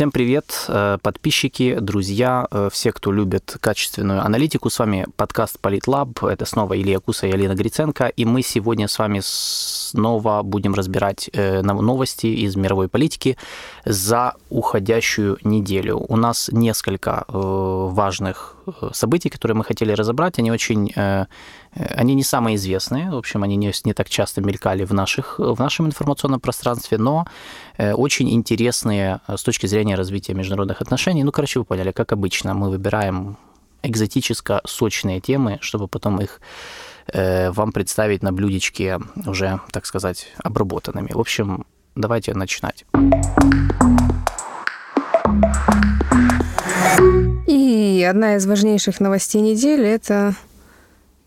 Всем привет, э, подписчики, друзья, э, все, кто любит качественную аналитику. С вами подкаст Политлаб. Это снова Илья Куса и Алина Гриценко. И мы сегодня с вами снова будем разбирать э, новости из мировой политики за уходящую неделю. У нас несколько важных событий, которые мы хотели разобрать. Они очень они не самые известные, в общем, они не, не так часто мелькали в, наших, в нашем информационном пространстве, но очень интересные с точки зрения развития международных отношений. Ну, короче, вы поняли, как обычно, мы выбираем экзотически сочные темы, чтобы потом их э, вам представить на блюдечке уже, так сказать, обработанными. В общем, давайте начинать. И одна из важнейших новостей недели – это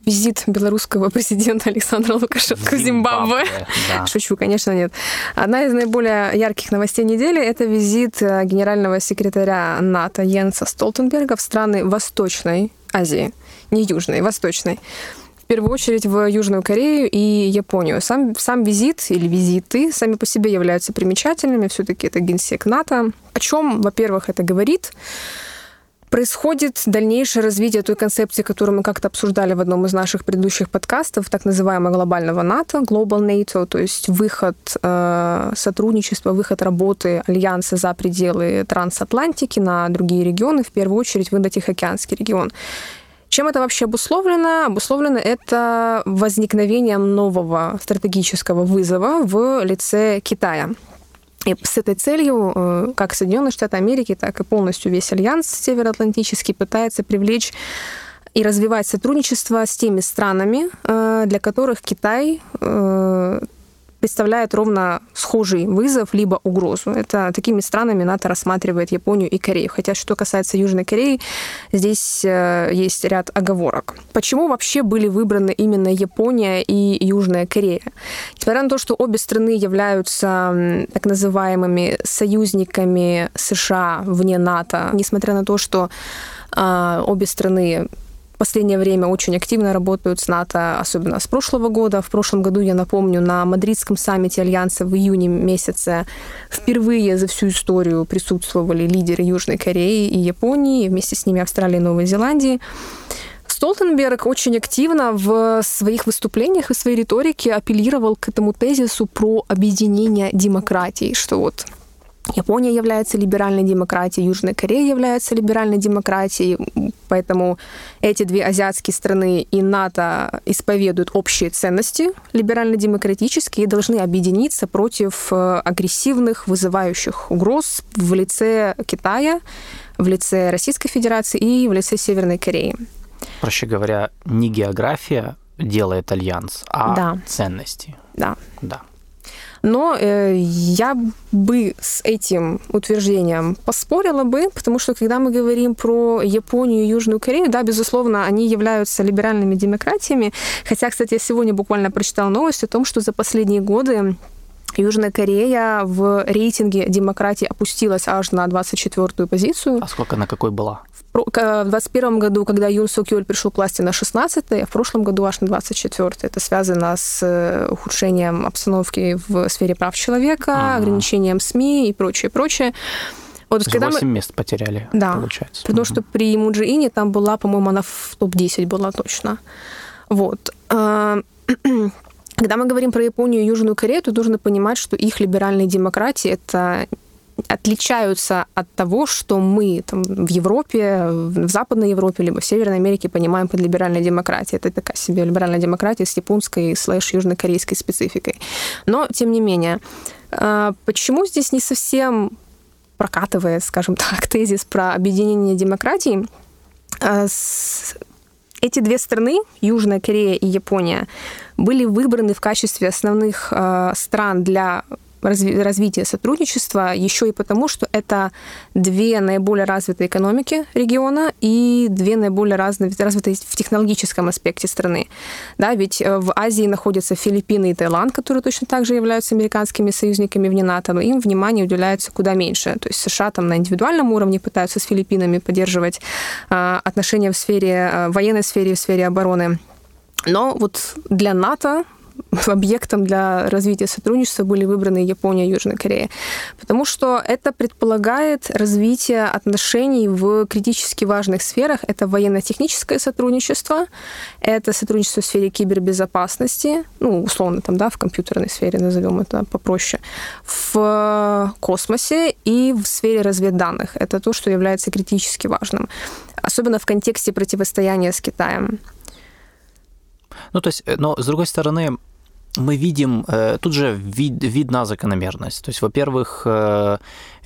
визит белорусского президента Александра Лукашенко в Зимбабве. Да. Шучу, конечно, нет. Одна из наиболее ярких новостей недели – это визит э, генерального секретаря НАТО Йенса Столтенберга в страны Восточной Азии. Не Южной, Восточной. В первую очередь в Южную Корею и Японию. Сам, сам визит или визиты сами по себе являются примечательными. Все-таки это генсек НАТО. О чем, во-первых, это говорит? Происходит дальнейшее развитие той концепции, которую мы как-то обсуждали в одном из наших предыдущих подкастов, так называемого глобального НАТО, Global NATO, то есть выход э, сотрудничества, выход работы Альянса за пределы трансатлантики на другие регионы, в первую очередь в Индо-Тихоокеанский регион. Чем это вообще обусловлено? Обусловлено это возникновением нового стратегического вызова в лице Китая. И с этой целью э, как Соединенные Штаты Америки, так и полностью весь альянс североатлантический пытается привлечь и развивать сотрудничество с теми странами, э, для которых Китай э, представляет ровно схожий вызов либо угрозу. Это такими странами НАТО рассматривает Японию и Корею. Хотя что касается Южной Кореи, здесь э, есть ряд оговорок. Почему вообще были выбраны именно Япония и Южная Корея? Несмотря на то, что обе страны являются так называемыми союзниками США вне НАТО, несмотря на то, что э, обе страны последнее время очень активно работают с НАТО, особенно с прошлого года. В прошлом году, я напомню, на мадридском саммите Альянса в июне месяце впервые за всю историю присутствовали лидеры Южной Кореи и Японии, вместе с ними Австралии и Новой Зеландии. Столтенберг очень активно в своих выступлениях и своей риторике апеллировал к этому тезису про объединение демократий, что вот Япония является либеральной демократией, Южная Корея является либеральной демократией, поэтому эти две азиатские страны и НАТО исповедуют общие ценности либерально-демократические и должны объединиться против э, агрессивных, вызывающих угроз в лице Китая, в лице Российской Федерации и в лице Северной Кореи. Проще говоря, не география делает альянс, а да. ценности. Да. Да. Но э, я бы с этим утверждением поспорила бы, потому что когда мы говорим про Японию и Южную Корею, да, безусловно, они являются либеральными демократиями. Хотя, кстати, я сегодня буквально прочитала новость о том, что за последние годы Южная Корея в рейтинге демократии опустилась аж на 24-ю позицию. А сколько на какой была? В 2021 году, когда Юн Сок Юль пришел к власти на 16-й, а в прошлом году аж на 24-й. Это связано с э, ухудшением обстановки в сфере прав человека, ага. ограничением СМИ и прочее, прочее. Вот, когда 8 мы... мест потеряли, да, получается. Потому угу. что при Муджи Ине там была, по-моему, она в топ-10 была точно. Вот. А, Когда мы говорим про Японию и Южную Корею, то нужно понимать, что их либеральные демократии — это отличаются от того, что мы там, в Европе, в Западной Европе, либо в Северной Америке понимаем под либеральной демократией. Это такая себе либеральная демократия с японской слэш южнокорейской спецификой. Но, тем не менее, а, почему здесь не совсем прокатывает, скажем так, тезис про объединение демократий? Эти две страны, Южная Корея и Япония, были выбраны в качестве основных э, стран для развития сотрудничества еще и потому, что это две наиболее развитые экономики региона и две наиболее развитые в технологическом аспекте страны. Да, ведь э, в Азии находятся Филиппины и Таиланд, которые точно так же являются американскими союзниками вне НАТО, но им внимание уделяется куда меньше. То есть США там на индивидуальном уровне пытаются с Филиппинами поддерживать э, отношения в сфере, э, военной сфере, в сфере обороны. Но вот для НАТО объектом для развития сотрудничества были выбраны Япония и Южная Корея. Потому что это предполагает развитие отношений в критически важных сферах. Это военно-техническое сотрудничество, это сотрудничество в сфере кибербезопасности, ну, условно там, да, в компьютерной сфере, назовем это попроще, в космосе и в сфере разведданных. Это то, что является критически важным. Особенно в контексте противостояния с Китаем. Ну, то есть, э, но с другой стороны, мы видим, э, тут же вид, видна закономерность. То есть, во-первых, э,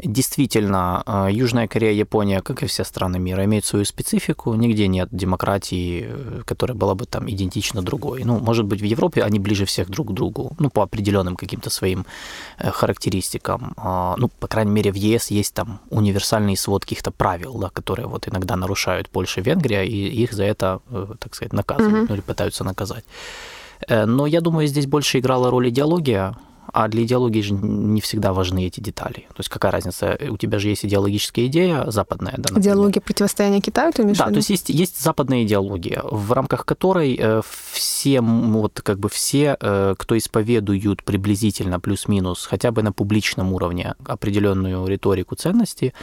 действительно, э, Южная Корея, Япония, как и все страны мира, имеют свою специфику. Нигде нет демократии, которая была бы там идентична другой. Ну, может быть, в Европе они ближе всех друг к другу, ну, по определенным каким-то своим характеристикам. А, ну, по крайней мере, в ЕС есть там универсальный свод каких-то правил, да, которые вот иногда нарушают Польша и Венгрия, и их за это, так сказать, наказывают, mm-hmm. ну, или пытаются наказать. Э, но я думаю, здесь больше играла роль идеология, а для идеологии же не всегда важны эти детали. То есть какая разница? У тебя же есть идеологическая идея западная. Да, например. идеология противостояния Китаю, ты имеешь Да, то есть есть, есть западная идеология, в рамках которой э, все, вот как бы все, э, кто исповедуют приблизительно плюс-минус хотя бы на публичном уровне определенную риторику ценностей,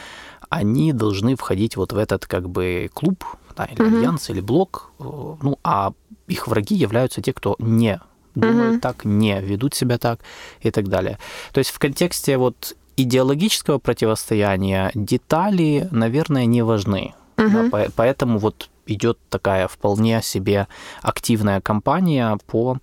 они должны входить вот в этот как бы клуб, да, или угу. альянс, или блок, ну, а их враги являются те, кто не думают угу. так, не ведут себя так и так далее. То есть в контексте вот идеологического противостояния детали, наверное, не важны. Угу. Да, поэтому вот идет такая вполне себе активная кампания по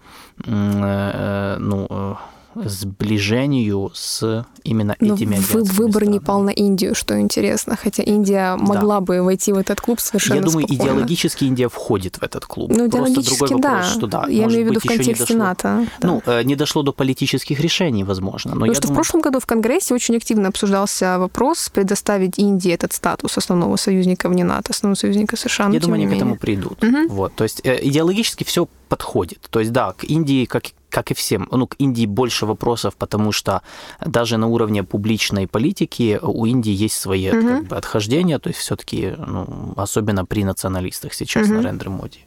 э, ну, э, сближению с именно Но этими вы, Выбор странами. не пал на Индию, что интересно, хотя Индия могла да. бы войти в этот клуб совершенно Я думаю, спокойно. идеологически Индия входит в этот клуб. Ну, идеологически, Просто другой вопрос, да. что да, Я имею в виду в контексте НАТО. Да. Ну, э, не дошло до политических решений, возможно. Но Потому что думаю... в прошлом году в Конгрессе очень активно обсуждался вопрос предоставить Индии этот статус основного союзника вне НАТО, основного союзника США. Я думаю, они к этому придут. Угу. Вот, то есть э, идеологически все подходит. То есть, да, к Индии, как, как и всем, ну, к Индии больше вопросов, потому что даже на уровне публичной политики у Индии есть свои угу. как бы, отхождения, то есть все-таки, ну, особенно при националистах сейчас угу. Нарендре Моди.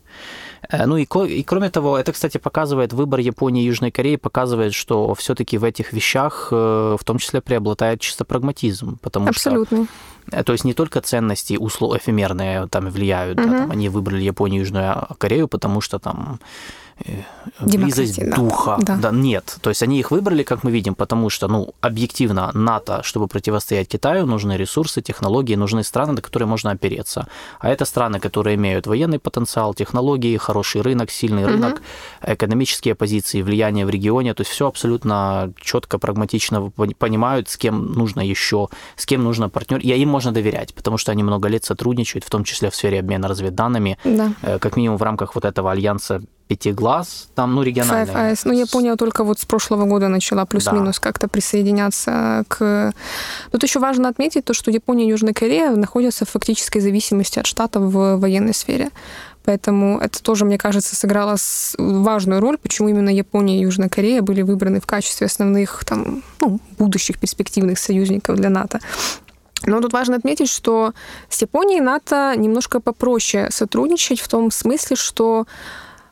Э, ну и, и кроме того, это, кстати, показывает выбор Японии и Южной Кореи, показывает, что все-таки в этих вещах э, в том числе преобладает чисто прагматизм, потому Абсолютно. что э, то есть не только ценности услов эфемерные там влияют, угу. да, там, они выбрали Японию и Южную Корею, потому что там близость да. духа. Да. да. Нет. То есть они их выбрали, как мы видим, потому что, ну, объективно, НАТО, чтобы противостоять Китаю, нужны ресурсы, технологии, нужны страны, на которые можно опереться. А это страны, которые имеют военный потенциал, технологии, хороший рынок, сильный рынок, угу. экономические позиции, влияние в регионе. То есть все абсолютно четко, прагматично понимают, с кем нужно еще, с кем нужно партнер. И им можно доверять, потому что они много лет сотрудничают, в том числе в сфере обмена разведданными, да. Э, как минимум в рамках вот этого альянса Пятиглаз, там, ну, региональная. Five Eyes. Ну, Япония только вот с прошлого года начала плюс-минус да. как-то присоединяться к... Тут еще важно отметить то, что Япония и Южная Корея находятся в фактической зависимости от штата в военной сфере. Поэтому это тоже, мне кажется, сыграло важную роль, почему именно Япония и Южная Корея были выбраны в качестве основных там, ну, будущих перспективных союзников для НАТО. Но тут важно отметить, что с Японией НАТО немножко попроще сотрудничать в том смысле, что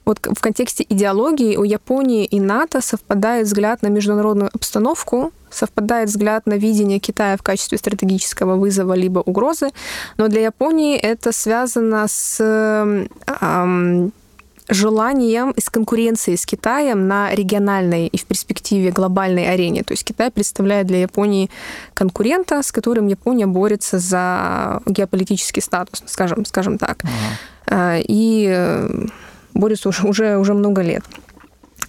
вот в контексте идеологии у Японии и НАТО совпадает взгляд на международную обстановку, совпадает взгляд на видение Китая в качестве стратегического вызова либо угрозы, но для Японии это связано с эм, желанием и с конкуренцией с Китаем на региональной и в перспективе глобальной арене. То есть Китай представляет для Японии конкурента, с которым Япония борется за геополитический статус, скажем, скажем так. Ага. И э, борются уже, уже, уже много лет.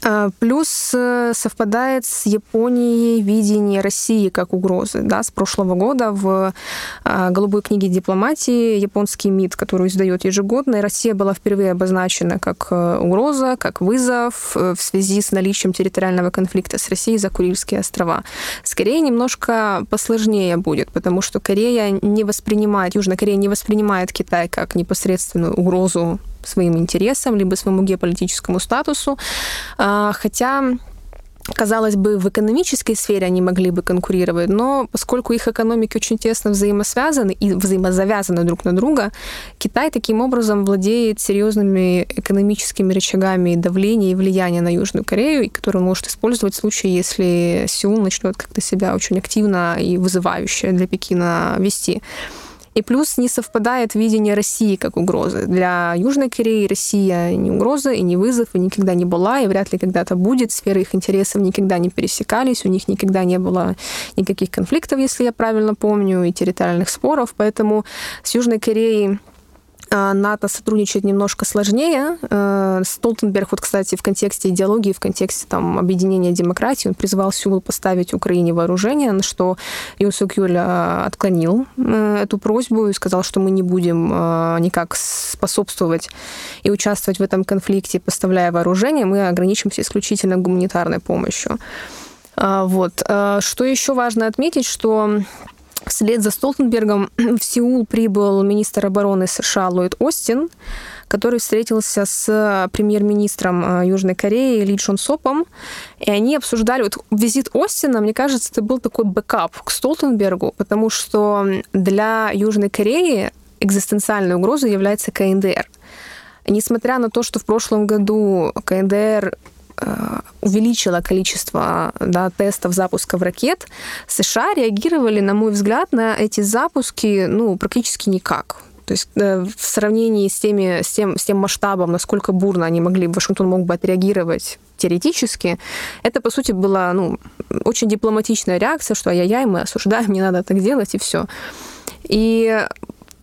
А, плюс э, совпадает с Японией видение России как угрозы. Да, с прошлого года в а, «Голубой книге дипломатии» японский МИД, который издает ежегодно, Россия была впервые обозначена как э, угроза, как вызов э, в связи с наличием территориального конфликта с Россией за Курильские острова. Скорее немножко посложнее будет, потому что Корея не воспринимает, Южная Корея не воспринимает Китай как непосредственную угрозу своим интересам, либо своему геополитическому статусу. А, хотя казалось бы, в экономической сфере они могли бы конкурировать, но поскольку их экономики очень тесно взаимосвязаны и взаимозавязаны друг на друга, Китай таким образом владеет серьезными экономическими рычагами давления и влияния на Южную Корею, которые он может использовать в случае, если Сеул начнет как-то себя очень активно и вызывающе для Пекина вести. И плюс не совпадает видение России как угрозы. Для Южной Кореи Россия не угроза и не вызов, и никогда не была, и вряд ли когда-то будет. Сферы их интересов никогда не пересекались, у них никогда не было никаких конфликтов, если я правильно помню, и территориальных споров. Поэтому с Южной Кореей НАТО сотрудничает немножко сложнее. Э, Столтенберг, вот, кстати, в контексте идеологии, в контексте там, объединения демократии, он призывал Сеул поставить Украине вооружение, на что Юн Сук Юль э, отклонил э, эту просьбу и сказал, что мы не будем никак способствовать и участвовать в этом конфликте, поставляя вооружение, мы ограничимся исключительно гуманитарной помощью. А, вот. Что еще важно отметить, что Вслед за Столтенбергом в Сеул прибыл министр обороны США Ллойд Остин, который встретился с премьер-министром э, Южной Кореи Ли Чон Сопом, и они обсуждали... Вот визит Остина, мне кажется, это был такой бэкап к Столтенбергу, потому что для Южной Кореи экзистенциальной угрозой является КНДР. Несмотря на то, что в прошлом году КНДР Э, увеличила количество да, тестов запусков ракет, США реагировали, на мой взгляд, на эти запуски ну, практически никак. То есть э, в сравнении с, теми, с, тем, с тем масштабом, насколько бурно они могли, Вашингтон мог бы отреагировать теоретически, это, по сути, была ну, очень дипломатичная реакция, что ай-яй-яй, мы осуждаем, не надо так делать, и все. И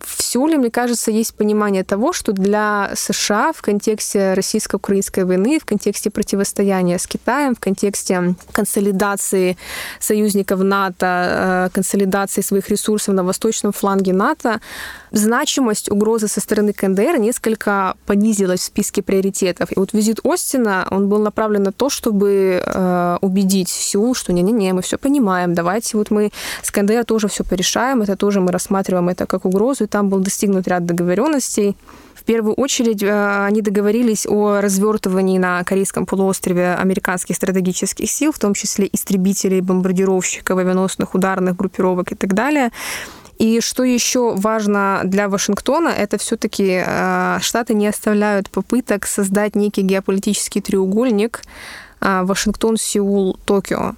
в Сеуле, мне кажется, есть понимание того, что для США в контексте российско-украинской войны, в контексте противостояния с Китаем, в контексте консолидации союзников НАТО, э, консолидации своих ресурсов на восточном фланге НАТО, значимость угрозы со стороны КНДР несколько понизилась в списке приоритетов. И вот визит Остина, он был направлен на то, чтобы э, убедить Сеул, что не-не-не, мы все понимаем, давайте вот мы с КНДР тоже все порешаем, это тоже мы рассматриваем это как угрозу, там был достигнут ряд договоренностей. В первую очередь э, они договорились о развертывании на Корейском полуострове американских стратегических сил, в том числе истребителей, бомбардировщиков, авианосных ударных группировок и так далее. И что еще важно для Вашингтона, это все-таки э, Штаты не оставляют попыток создать некий геополитический треугольник э, Вашингтон, Сеул, Токио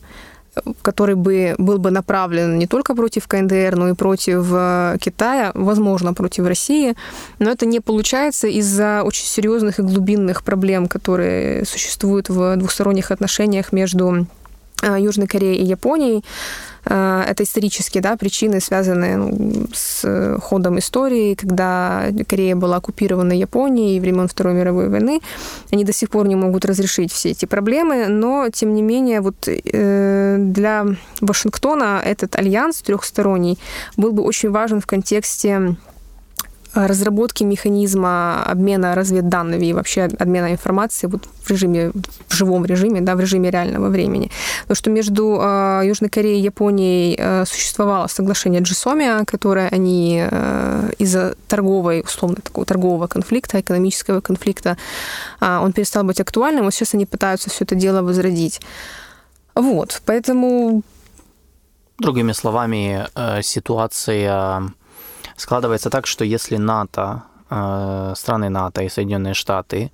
который бы был бы направлен не только против КНДР, но и против э, Китая, возможно, против России. Но это не получается из-за очень серьезных и глубинных проблем, которые существуют в двухсторонних отношениях между Южной Кореей и Японией. Э, это исторические да, причины, связанные ну, с ходом истории, когда Корея была оккупирована Японией времен Второй мировой войны. Они до сих пор не могут разрешить все эти проблемы, но, тем не менее, вот э, для Вашингтона этот альянс трехсторонний был бы очень важен в контексте разработки механизма обмена разведданными и вообще обмена информацией вот в режиме, в живом режиме, да, в режиме реального времени. Потому что между э, Южной Кореей и Японией э, существовало соглашение Джисомия, которое они э, из-за торговой, условно, такого торгового конфликта, экономического конфликта, э, он перестал быть актуальным, вот сейчас они пытаются все это дело возродить. Вот, поэтому... Другими словами, э, ситуация складывается так, что если НАТО, э, страны НАТО и Соединенные Штаты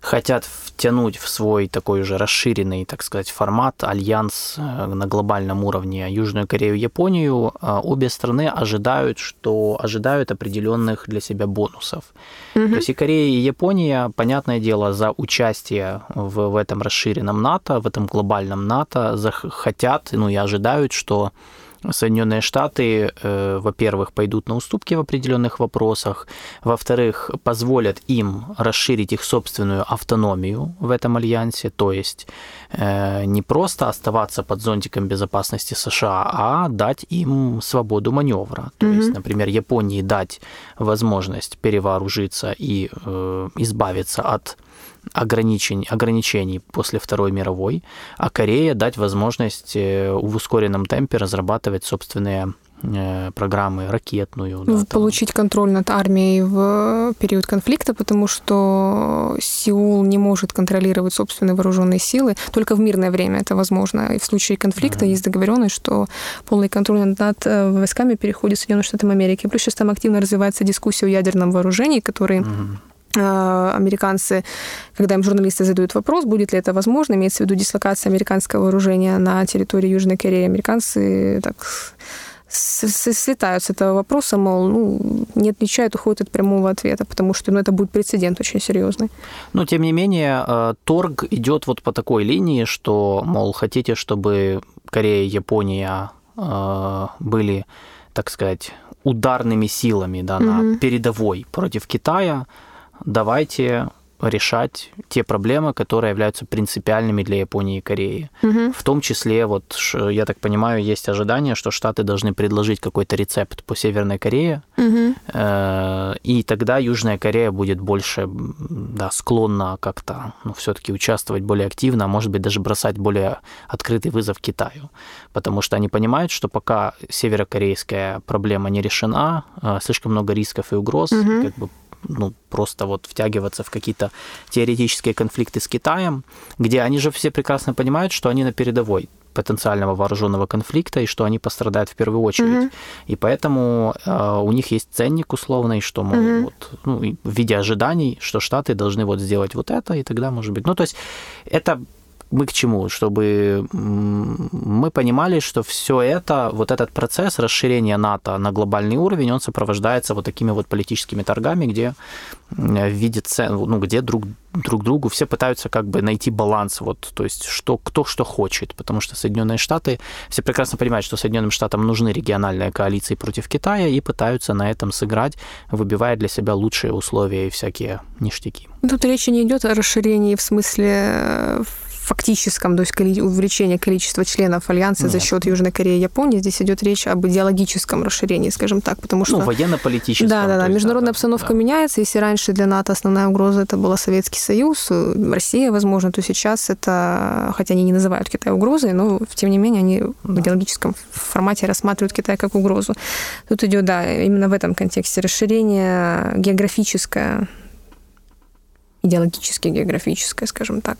хотят втянуть в свой такой уже расширенный, так сказать, формат, альянс э, на глобальном уровне Южную Корею и Японию, э, обе страны ожидают, что ожидают определенных для себя бонусов. Угу. То есть и Корея, и Япония, понятное дело, за участие в, в этом расширенном НАТО, в этом глобальном НАТО, хотят, ну и ожидают, что Соединенные Штаты, э, во-первых, пойдут на уступки в определенных вопросах, во-вторых, позволят им расширить их собственную автономию в этом альянсе, то есть э, не просто оставаться под зонтиком безопасности США, а дать им свободу маневра. То mm-hmm. есть, например, Японии дать возможность перевооружиться и э, избавиться от ограничений, ограничений после Второй мировой, а Корея дать возможность э, в ускоренном темпе разрабатывать собственные Э, программы ракетную. Да, Получить там. контроль над армией в период конфликта, потому что Сеул не может контролировать собственные вооруженные силы. Только в мирное время это возможно. И в случае конфликта mm-hmm. есть договоренность, что полный контроль над э, войсками переходит в Соединенные Штаты Америки. Плюс сейчас там активно развивается дискуссия о ядерном вооружении, который mm-hmm американцы, когда им журналисты задают вопрос, будет ли это возможно, имеется в виду дислокация американского вооружения на территории Южной Кореи, американцы так слетают с этого вопроса, мол, ну, не отвечают, уходят от прямого ответа, потому что ну, это будет прецедент очень серьезный. Но, тем не менее, э, торг идет вот по такой линии, что, мол, хотите, чтобы Корея и Япония э, были, так сказать, ударными силами да, на угу. передовой против Китая, давайте решать те проблемы, которые являются принципиальными для Японии и Кореи. Угу. В том числе, вот, я так понимаю, есть ожидание, что Штаты должны предложить какой-то рецепт по Северной Корее, угу. и тогда Южная Корея будет больше да, склонна как-то ну, все-таки участвовать более активно, а может быть даже бросать более открытый вызов Китаю. Потому что они понимают, что пока северокорейская проблема не решена, э, слишком много рисков и угроз, угу. как бы ну, просто вот втягиваться в какие-то теоретические конфликты с Китаем, где они же все прекрасно понимают, что они на передовой потенциального вооруженного конфликта и что они пострадают в первую очередь. Mm-hmm. И поэтому э, у них есть ценник условный, что мол, mm-hmm. вот, ну, в виде ожиданий, что Штаты должны вот сделать вот это, и тогда может быть. Ну, то есть это мы к чему? Чтобы мы понимали, что все это, вот этот процесс расширения НАТО на глобальный уровень, он сопровождается вот такими вот политическими торгами, где видят цен, ну, где друг, друг другу все пытаются как бы найти баланс, вот, то есть что, кто что хочет, потому что Соединенные Штаты, все прекрасно понимают, что Соединенным Штатам нужны региональные коалиции против Китая и пытаются на этом сыграть, выбивая для себя лучшие условия и всякие ништяки. Тут речь не идет о расширении в смысле э, фактическом, то есть увеличение количества членов Альянса Нет. за счет Южной Кореи и Японии. Здесь идет речь об идеологическом расширении, скажем так, потому что... Ну, военно-политическом. Да, да, да. Международная да, обстановка да. меняется. Если раньше для НАТО основная угроза это была Советский Союз, э, Россия, возможно, то сейчас это, хотя они не называют Китай угрозой, но тем не менее они да. в идеологическом формате рассматривают Китай как угрозу. Тут идет, да, именно в этом контексте расширение географическое, идеологически географическое, скажем так.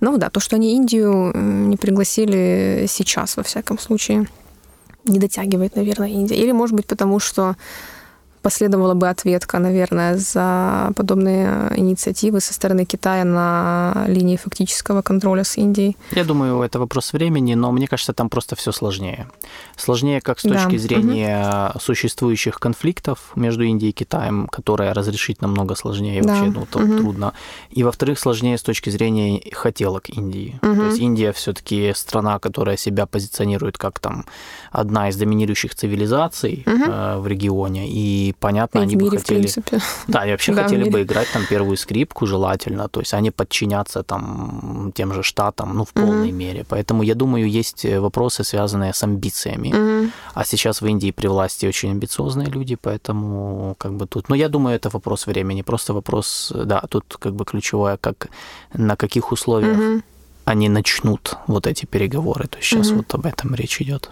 Ну да, то, что они Индию не пригласили сейчас, во всяком случае, не дотягивает, наверное, Индия. Или, может быть, потому что последовала бы ответка, наверное, за подобные инициативы со стороны Китая на линии фактического контроля с Индией. Я думаю, это вопрос времени, но мне кажется, там просто все сложнее. Сложнее как с точки да. зрения угу. существующих конфликтов между Индией и Китаем, которые разрешить намного сложнее, да. вообще ну, угу. трудно. И, во-вторых, сложнее с точки зрения хотелок Индии. Угу. То есть Индия все-таки страна, которая себя позиционирует как там одна из доминирующих цивилизаций угу. в регионе, и понятно, и они мире, бы хотели... В принципе. Да, они вообще да, хотели бы играть там первую скрипку желательно, то есть они подчиняться там тем же штатам, ну, в полной mm мере. Поэтому, я думаю, есть вопросы, связанные с амбициями. mm А сейчас в Индии при власти очень амбициозные люди, поэтому как бы тут... Ну, я думаю, это вопрос времени, просто вопрос, да, тут как бы ключевое, как на каких условиях mm они начнут вот эти переговоры. То есть сейчас mm вот об этом речь идет.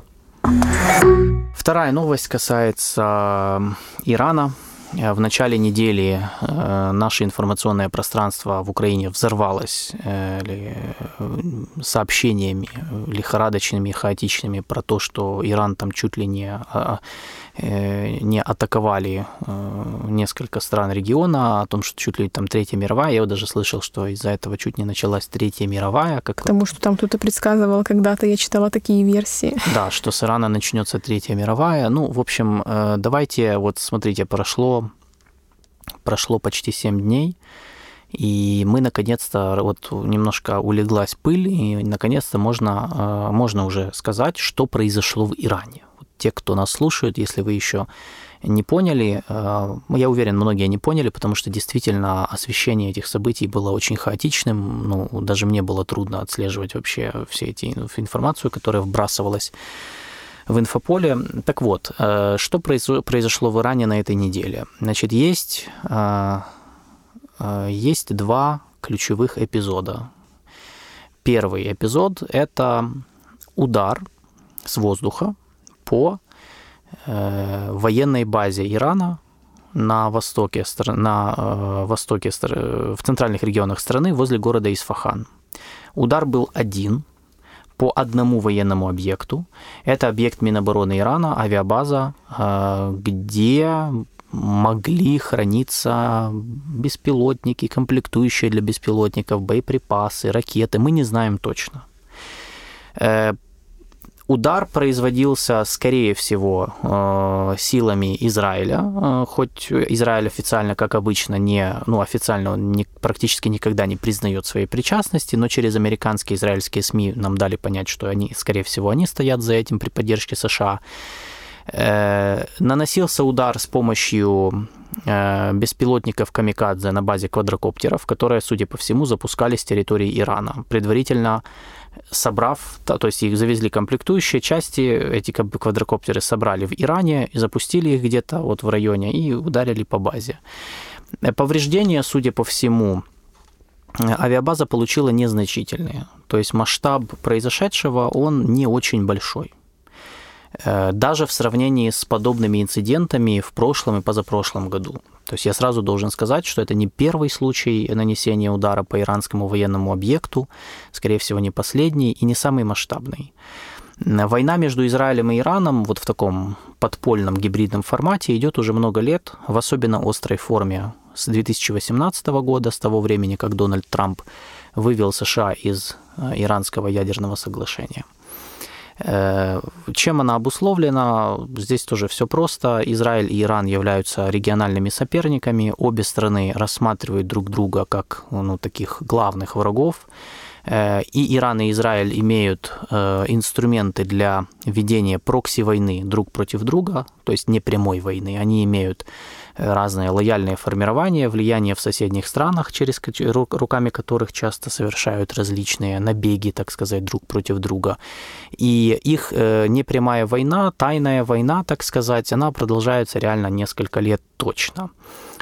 Вторая новость касается Ирана. В начале недели э, наше информационное пространство в Украине взорвалось э, сообщениями лихорадочными, хаотичными про то, что Иран там чуть ли не а, Э, не атаковали э, несколько стран региона, о том, что чуть ли там Третья мировая. Я даже слышал, что из-за этого чуть не началась Третья мировая. Как... Потому что там кто-то предсказывал когда-то, я читала такие версии. Да, что с Ирана начнется Третья мировая. Ну, в общем, э, давайте, вот смотрите, прошло, прошло почти 7 дней, и мы наконец-то, вот немножко улеглась пыль, и наконец-то можно, можно уже сказать, что произошло в Иране те, кто нас слушают, если вы еще не поняли, э, я уверен, многие не поняли, потому что действительно освещение этих событий было очень хаотичным, ну, даже мне было трудно отслеживать вообще все эти информацию, которая вбрасывалась в инфополе. Так вот, э, что произошло в Иране на этой неделе? Значит, есть, э, есть два ключевых эпизода. Первый эпизод – это удар с воздуха по э, военной базе Ирана на востоке, на э, востоке, в центральных регионах страны возле города Исфахан. Удар был один по одному военному объекту. Это объект Минобороны Ирана, авиабаза, э, где могли храниться беспилотники, комплектующие для беспилотников, боеприпасы, ракеты. Мы не знаем точно. Э, удар производился, скорее всего, э, силами Израиля, э, хоть Израиль официально, как обычно, не, ну, официально он не, практически никогда не признает своей причастности, но через американские израильские СМИ нам дали понять, что они, скорее всего, они стоят за этим при поддержке США. Наносился удар с помощью беспилотников «Камикадзе» на базе квадрокоптеров, которые, судя по всему, запускались с территории Ирана. Предварительно собрав, то есть их завезли комплектующие части, эти квадрокоптеры собрали в Иране и запустили их где-то вот в районе и ударили по базе. Повреждения, судя по всему, авиабаза получила незначительные. То есть масштаб произошедшего, он не очень большой. Э, даже в сравнении с подобными инцидентами в прошлом и позапрошлом году. То есть я сразу должен сказать, что это не первый случай нанесения удара по иранскому военному объекту, скорее всего, не последний и не самый масштабный. Война между Израилем и Ираном вот в таком подпольном гибридном формате идет уже много лет, в особенно острой форме с 2018 года, с того времени, как Дональд Трамп вывел США из э, иранского ядерного соглашения. Чем она обусловлена? Здесь тоже все просто. Израиль и Иран являются региональными соперниками. Обе страны рассматривают друг друга как ну, таких главных врагов. Э, и Иран и Израиль имеют э, инструменты для ведения прокси-войны друг против друга, то есть не прямой войны. Они имеют разные лояльные формирования, влияние в соседних странах, через руками которых часто совершают различные набеги, так сказать, друг против друга. И их э, непрямая война, тайная война, так сказать, она продолжается реально несколько лет точно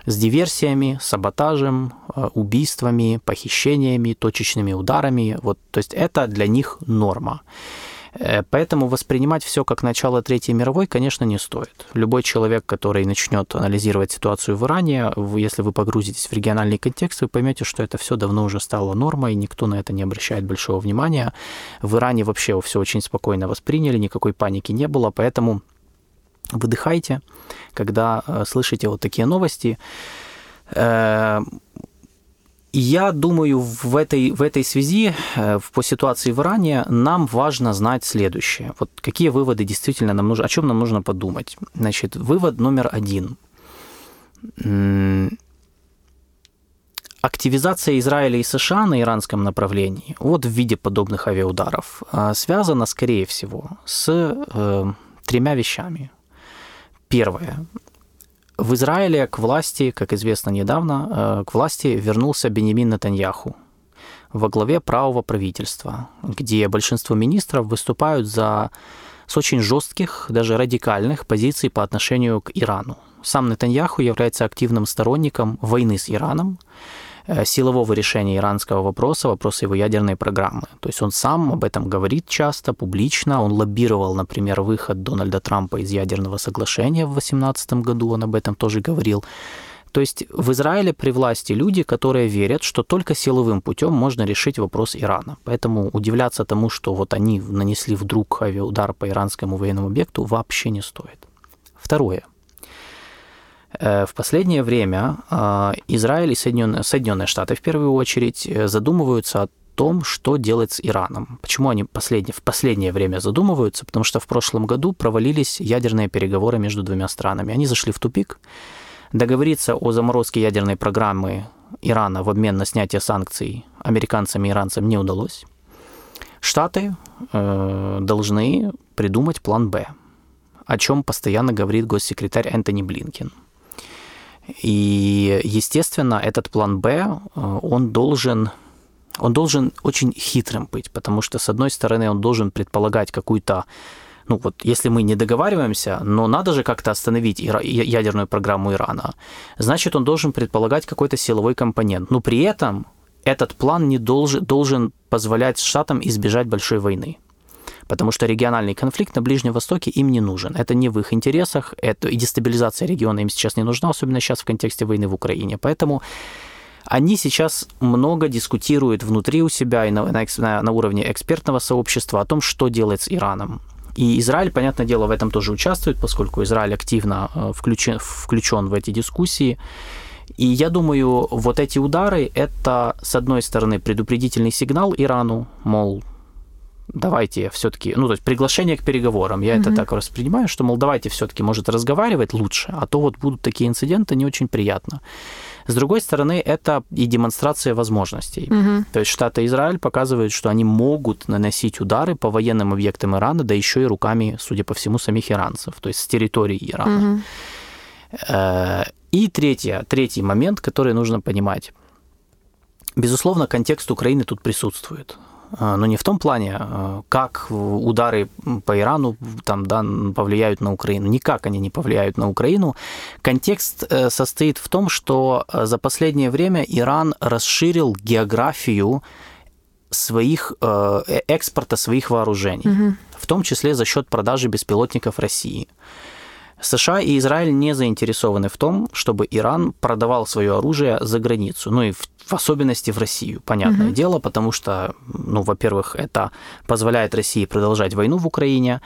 с диверсиями, саботажем, э, убийствами, похищениями, точечными ударами. Вот, то есть это для них норма. Э, поэтому воспринимать все как начало Третьей мировой, конечно, не стоит. Любой человек, который начнет анализировать ситуацию в Иране, если вы погрузитесь в региональный контекст, вы поймете, что это все давно уже стало нормой, никто на это не обращает большого внимания. В Иране вообще все очень спокойно восприняли, никакой паники не было, поэтому выдыхайте, когда э, слышите вот такие новости. Я думаю, в этой, в этой связи, э, по ситуации в Иране, нам важно знать следующее. Вот какие выводы действительно нам нужно, о чем нам нужно подумать. Значит, вывод номер один. Активизация Израиля и США на иранском направлении, вот в виде подобных авиаударов, э, связана, скорее всего, с э, тремя вещами. Первое. В Израиле к власти, как известно недавно, э, к власти вернулся Бенемин Натаньяху во главе правого правительства, где большинство министров выступают за с очень жестких, даже радикальных позиций по отношению к Ирану. Сам Нетаньяху является активным сторонником войны с Ираном, силового решения иранского вопроса, вопроса его ядерной программы. То есть он сам об этом говорит часто, публично. Он лоббировал, например, выход Дональда Трампа из ядерного соглашения в 2018 году, он об этом тоже говорил. То есть в Израиле при власти люди, которые верят, что только силовым путем можно решить вопрос Ирана. Поэтому удивляться тому, что вот они нанесли вдруг авиаудар по иранскому военному объекту, вообще не стоит. Второе. Э, в последнее время э, Израиль и Соединенные, Соединенные Штаты в первую очередь э, задумываются о том, что делать с Ираном. Почему они последнее, в последнее время задумываются? Потому что в прошлом году провалились ядерные переговоры между двумя странами. Они зашли в тупик. Договориться о заморозке ядерной программы Ирана в обмен на снятие санкций американцам и иранцам не удалось. Штаты э, должны придумать план «Б», о чем постоянно говорит госсекретарь Энтони Блинкин – и, естественно, этот план «Б», э, он должен он должен очень хитрым быть, потому что, с одной стороны, он должен предполагать какую-то ну вот, если мы не договариваемся, но надо же как-то остановить ядерную программу Ирана, значит, он должен предполагать какой-то силовой компонент. Но при этом этот план не должен, должен позволять Штатам избежать большой войны. Потому что региональный конфликт на Ближнем Востоке им не нужен. Это не в их интересах, это, и дестабилизация региона им сейчас не нужна, особенно сейчас в контексте войны в Украине. Поэтому они сейчас много дискутируют внутри у себя и на, на, на уровне экспертного сообщества о том, что делать с Ираном. И Израиль, понятное дело, в этом тоже участвует, поскольку Израиль активно э, включен, включен в эти дискуссии. И я думаю, вот эти удары – это, с одной стороны, предупредительный сигнал Ирану, мол, давайте все-таки, ну, то есть приглашение к переговорам. Я mm-hmm. это так воспринимаю, что, мол, давайте все-таки, может, разговаривать лучше, а то вот будут такие инциденты, не очень приятно. С другой стороны, это и демонстрация возможностей. Mm-hmm. То есть Штаты Израиль показывают, что они могут наносить удары по военным объектам Ирана, да еще и руками, судя по всему, самих иранцев, то есть с территории Ирана. Mm-hmm. И третье, третий момент, который нужно понимать. Безусловно, контекст Украины тут присутствует. А, но не в том плане, а, как удары по Ирану там, да, повлияют на Украину. Никак они не повлияют на Украину. Контекст э, состоит в том, что э, за последнее время Иран расширил географию своих э, экспорта своих вооружений, угу. в том числе за счет продажи беспилотников России. США и Израиль не заинтересованы в том, чтобы Иран продавал свое оружие за границу, ну и в, в особенности в Россию, понятное угу. дело, потому что, ну, во-первых, это позволяет России продолжать войну в Украине,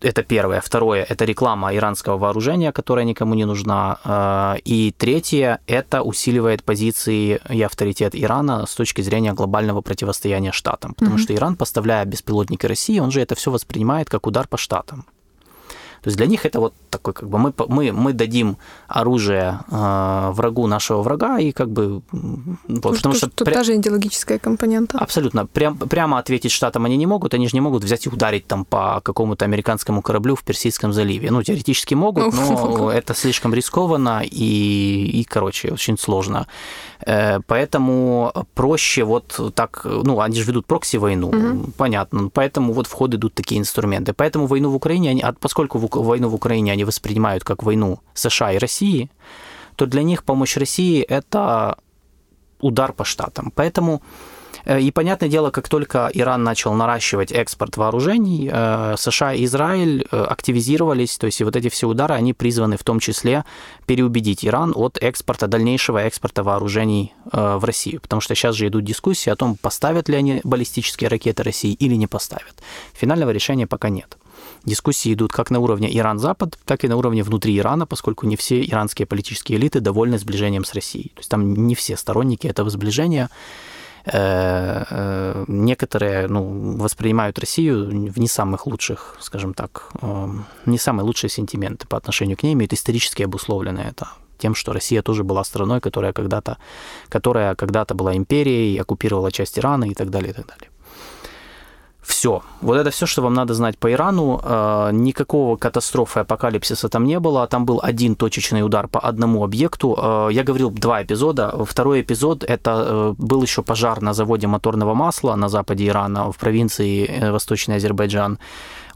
это первое. Второе – это реклама иранского вооружения, которая никому не нужна. Э, и третье – это усиливает позиции и авторитет Ирана с точки зрения глобального противостояния штатам. Потому mm что Иран, поставляя беспилотники России, он же это все воспринимает как удар по штатам. То есть для них это вот такой, как бы мы, мы, мы дадим оружие э, врагу нашего врага, и как бы... Вот, потому что, что тут пря... та идеологическая компонента. Абсолютно. Прям, прямо ответить штатам они не могут, они же не могут взять и ударить там по какому-то американскому кораблю в Персидском заливе. Ну, теоретически могут, но это слишком рискованно и, и, короче, очень сложно. Э, поэтому проще вот так, ну, они же ведут прокси-войну, угу. понятно, поэтому вот в ход идут такие инструменты. Поэтому войну в Украине, они, поскольку войну в Украине они воспринимают как войну США и России, то для них помощь России – это удар по штатам. Поэтому Э, и, понятное дело, как только Иран начал наращивать экспорт вооружений, э, США и Израиль э, активизировались, то есть и вот эти все удары, они призваны в том числе переубедить Иран от экспорта, дальнейшего экспорта вооружений в Россию. Потому что сейчас же идут дискуссии о том, поставят ли они баллистические ракеты России или не поставят. Финального решения пока нет. Дискуссии идут как на уровне Иран-Запад, так и на уровне внутри Ирана, поскольку не все иранские политические элиты довольны сближением с Россией. То есть там не все сторонники этого сближения. Э, э, некоторые ну, воспринимают Россию в не самых лучших, скажем так, э, не самые лучшие сентименты по отношению к ней, имеют исторически обусловленное это тем, что Россия тоже была страной, которая когда-то, которая когда-то была империей, оккупировала часть Ирана и так далее, и так далее. Все. Вот это все, что вам надо знать по Ирану. Э, никакого катастрофы, апокалипсиса там не было. Там был один точечный удар по одному объекту. Э, я говорил два эпизода. Второй эпизод – это э, был еще пожар на заводе моторного масла на западе Ирана, в провинции Восточный Азербайджан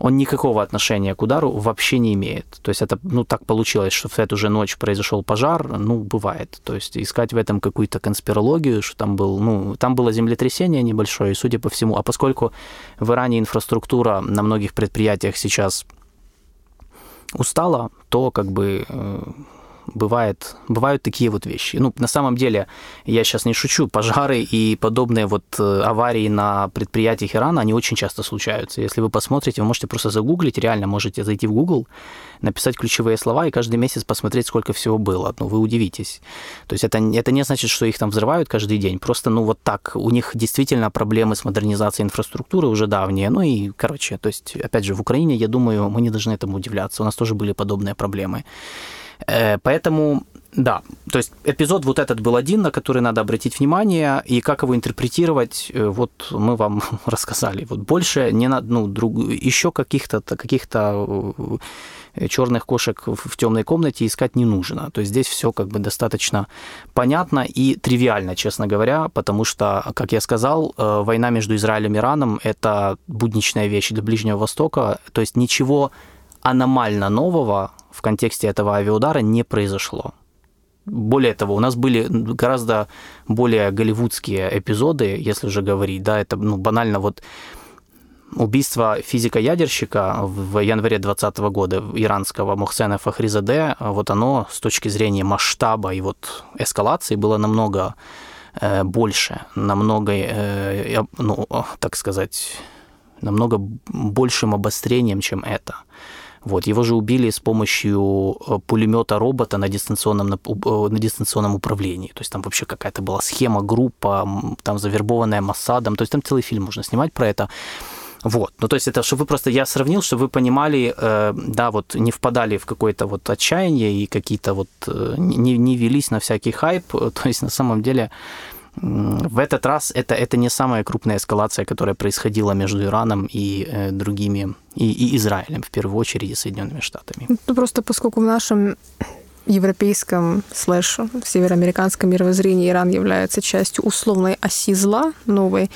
он никакого отношения к удару вообще не имеет. То есть это, ну, так получилось, что в эту же ночь произошел пожар, ну, бывает. То есть искать в этом какую-то конспирологию, что там был, ну, там было землетрясение небольшое, и судя по всему, а поскольку в Иране инфраструктура на многих предприятиях сейчас устала, то как бы э, бывает, бывают такие вот вещи. Ну, на самом деле, я сейчас не шучу, пожары и подобные вот э, аварии на предприятиях Ирана, они очень часто случаются. Если вы посмотрите, вы можете просто загуглить, реально можете зайти в Google, написать ключевые слова и каждый месяц посмотреть, сколько всего было. Ну, вы удивитесь. То есть это, это не значит, что их там взрывают каждый день. Просто, ну, вот так. У них действительно проблемы с модернизацией инфраструктуры уже давние. Ну и, короче, то есть, опять же, в Украине, я думаю, мы не должны этому удивляться. У нас тоже были подобные проблемы. Э, поэтому да, то есть эпизод вот этот был один, на который надо обратить внимание, и как его интерпретировать, э, вот мы вам рассказали. Вот больше не надо, ну, друг, еще каких-то каких-то э, черных кошек в темной комнате искать не нужно. То есть здесь все как бы достаточно понятно и тривиально, честно говоря, потому что, как я сказал, война между Израилем и Ираном – это будничная вещь для Ближнего Востока, то есть ничего аномально нового в контексте этого авиаудара не произошло. Более того, у нас были гораздо более голливудские эпизоды, если уже говорить, да, это ну, банально вот убийство физика-ядерщика в январе 2020 года иранского Мухсена Фахризаде, вот оно с точки зрения масштаба и вот эскалации было намного э, больше, намного, э, ну, так сказать, намного большим обострением, чем это. Вот, его же убили с помощью э, пулемета робота на дистанционном, на, э, на дистанционном управлении. То есть там вообще какая-то была схема, группа, там завербованная Моссадом. То есть там целый фильм можно снимать про это. Вот. Ну, то есть это, чтобы вы просто, я сравнил, чтобы вы понимали, э, да, вот не впадали в какое-то вот отчаяние и какие-то вот э, не, не велись на всякий хайп. То есть на самом деле в этот раз это, это не самая крупная эскалация, которая происходила между Ираном и э, другими, и, и Израилем, в первую очередь, и Соединенными Штатами. Ну, просто поскольку в нашем европейском слэш североамериканском мировоззрении Иран является частью условной оси зла новой.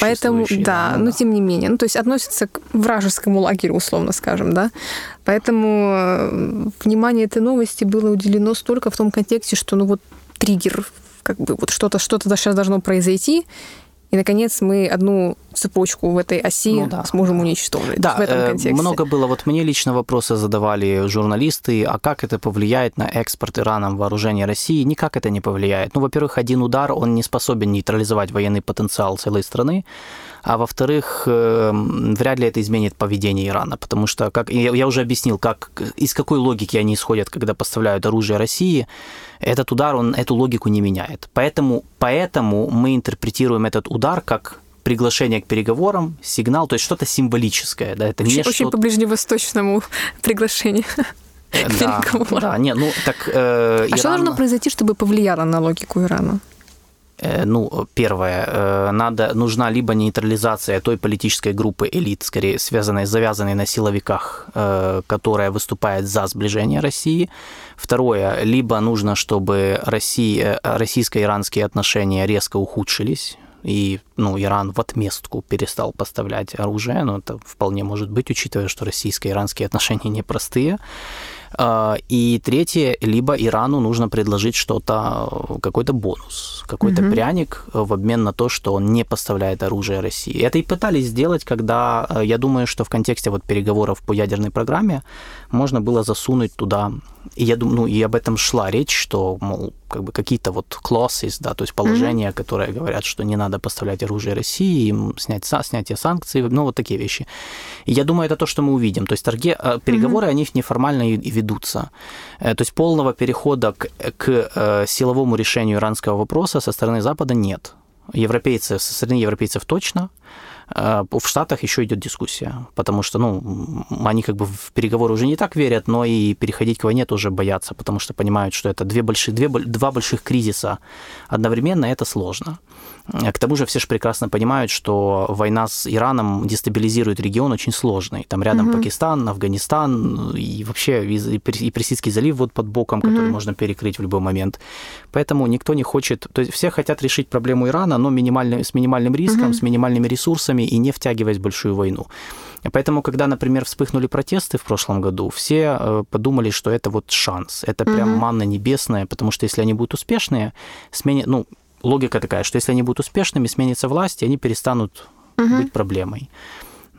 Поэтому, да, да, но тем не менее. Ну, то есть относится к вражескому лагерю, условно скажем, да. Поэтому э, внимание этой новости было уделено столько в том контексте, что, ну, вот триггер как бы вот что-то что-то сейчас должно произойти, и, наконец, мы одну цепочку в этой оси ну, да. сможем уничтожить да, в этом э, контексте. Много было, вот мне лично вопросы задавали журналисты, а как это повлияет на экспорт Ираном вооружения России? Никак это не повлияет. Ну, во-первых, один удар, он не способен нейтрализовать военный потенциал целой страны, а во-вторых, эм, вряд ли это изменит поведение Ирана, потому что, как я уже объяснил, как, из какой логики они исходят, когда поставляют оружие России, этот удар, он эту логику не меняет. Поэтому, поэтому мы интерпретируем этот удар как приглашение к переговорам, сигнал, то есть что-то символическое. Да, это очень, не очень по ближневосточному приглашению. Да, да, нет, ну так... Э, а что должно произойти, чтобы повлияло на логику Ирана? Э, ну, первое, э, надо, нужна либо нейтрализация той политической группы элит, скорее связанной, завязанной на силовиках, э, которая выступает за сближение России. Второе, либо нужно, чтобы российско-иранские отношения резко ухудшились, и ну, Иран в отместку перестал поставлять оружие, но это вполне может быть, учитывая, что российско-иранские отношения непростые. И третье, либо Ирану нужно предложить что-то, какой-то бонус, какой-то угу. пряник в обмен на то, что он не поставляет оружие России. Это и пытались сделать, когда, э, я думаю, что в контексте вот переговоров по ядерной программе можно было засунуть туда, и я думаю, ну, и об этом шла речь, что, мол, как бы какие-то вот clauses, да, то есть положения, mm-hmm. которые говорят, что не надо поставлять оружие России, им снять, снятие санкций, ну, вот такие вещи. И я думаю, это то, что мы увидим. То есть торги, э, переговоры, mm-hmm. они неформально и, ведутся. Э, то есть полного перехода к, к э, силовому решению иранского вопроса со стороны Запада нет. Европейцы, со стороны европейцев точно, в Штатах еще идет дискуссия, потому что, ну, они как бы в переговоры уже не так верят, но и переходить к войне тоже боятся, потому что понимают, что это две большие, две, два больших кризиса одновременно, это сложно. К тому же все же прекрасно понимают, что война с Ираном дестабилизирует регион очень сложный. Там рядом угу. Пакистан, Афганистан и вообще и Персидский залив вот под боком, который угу. можно перекрыть в любой момент. Поэтому никто не хочет... То есть все хотят решить проблему Ирана, но минимальный, с минимальным риском, угу. с минимальными ресурсами и не втягиваясь в большую войну. Поэтому, когда, например, вспыхнули протесты в прошлом году, все э, подумали, что это вот шанс, это прям угу. манна небесная, потому что если они будут успешные, смене, ну, логика такая, что если они будут успешными, сменится власть, и они перестанут угу. быть проблемой.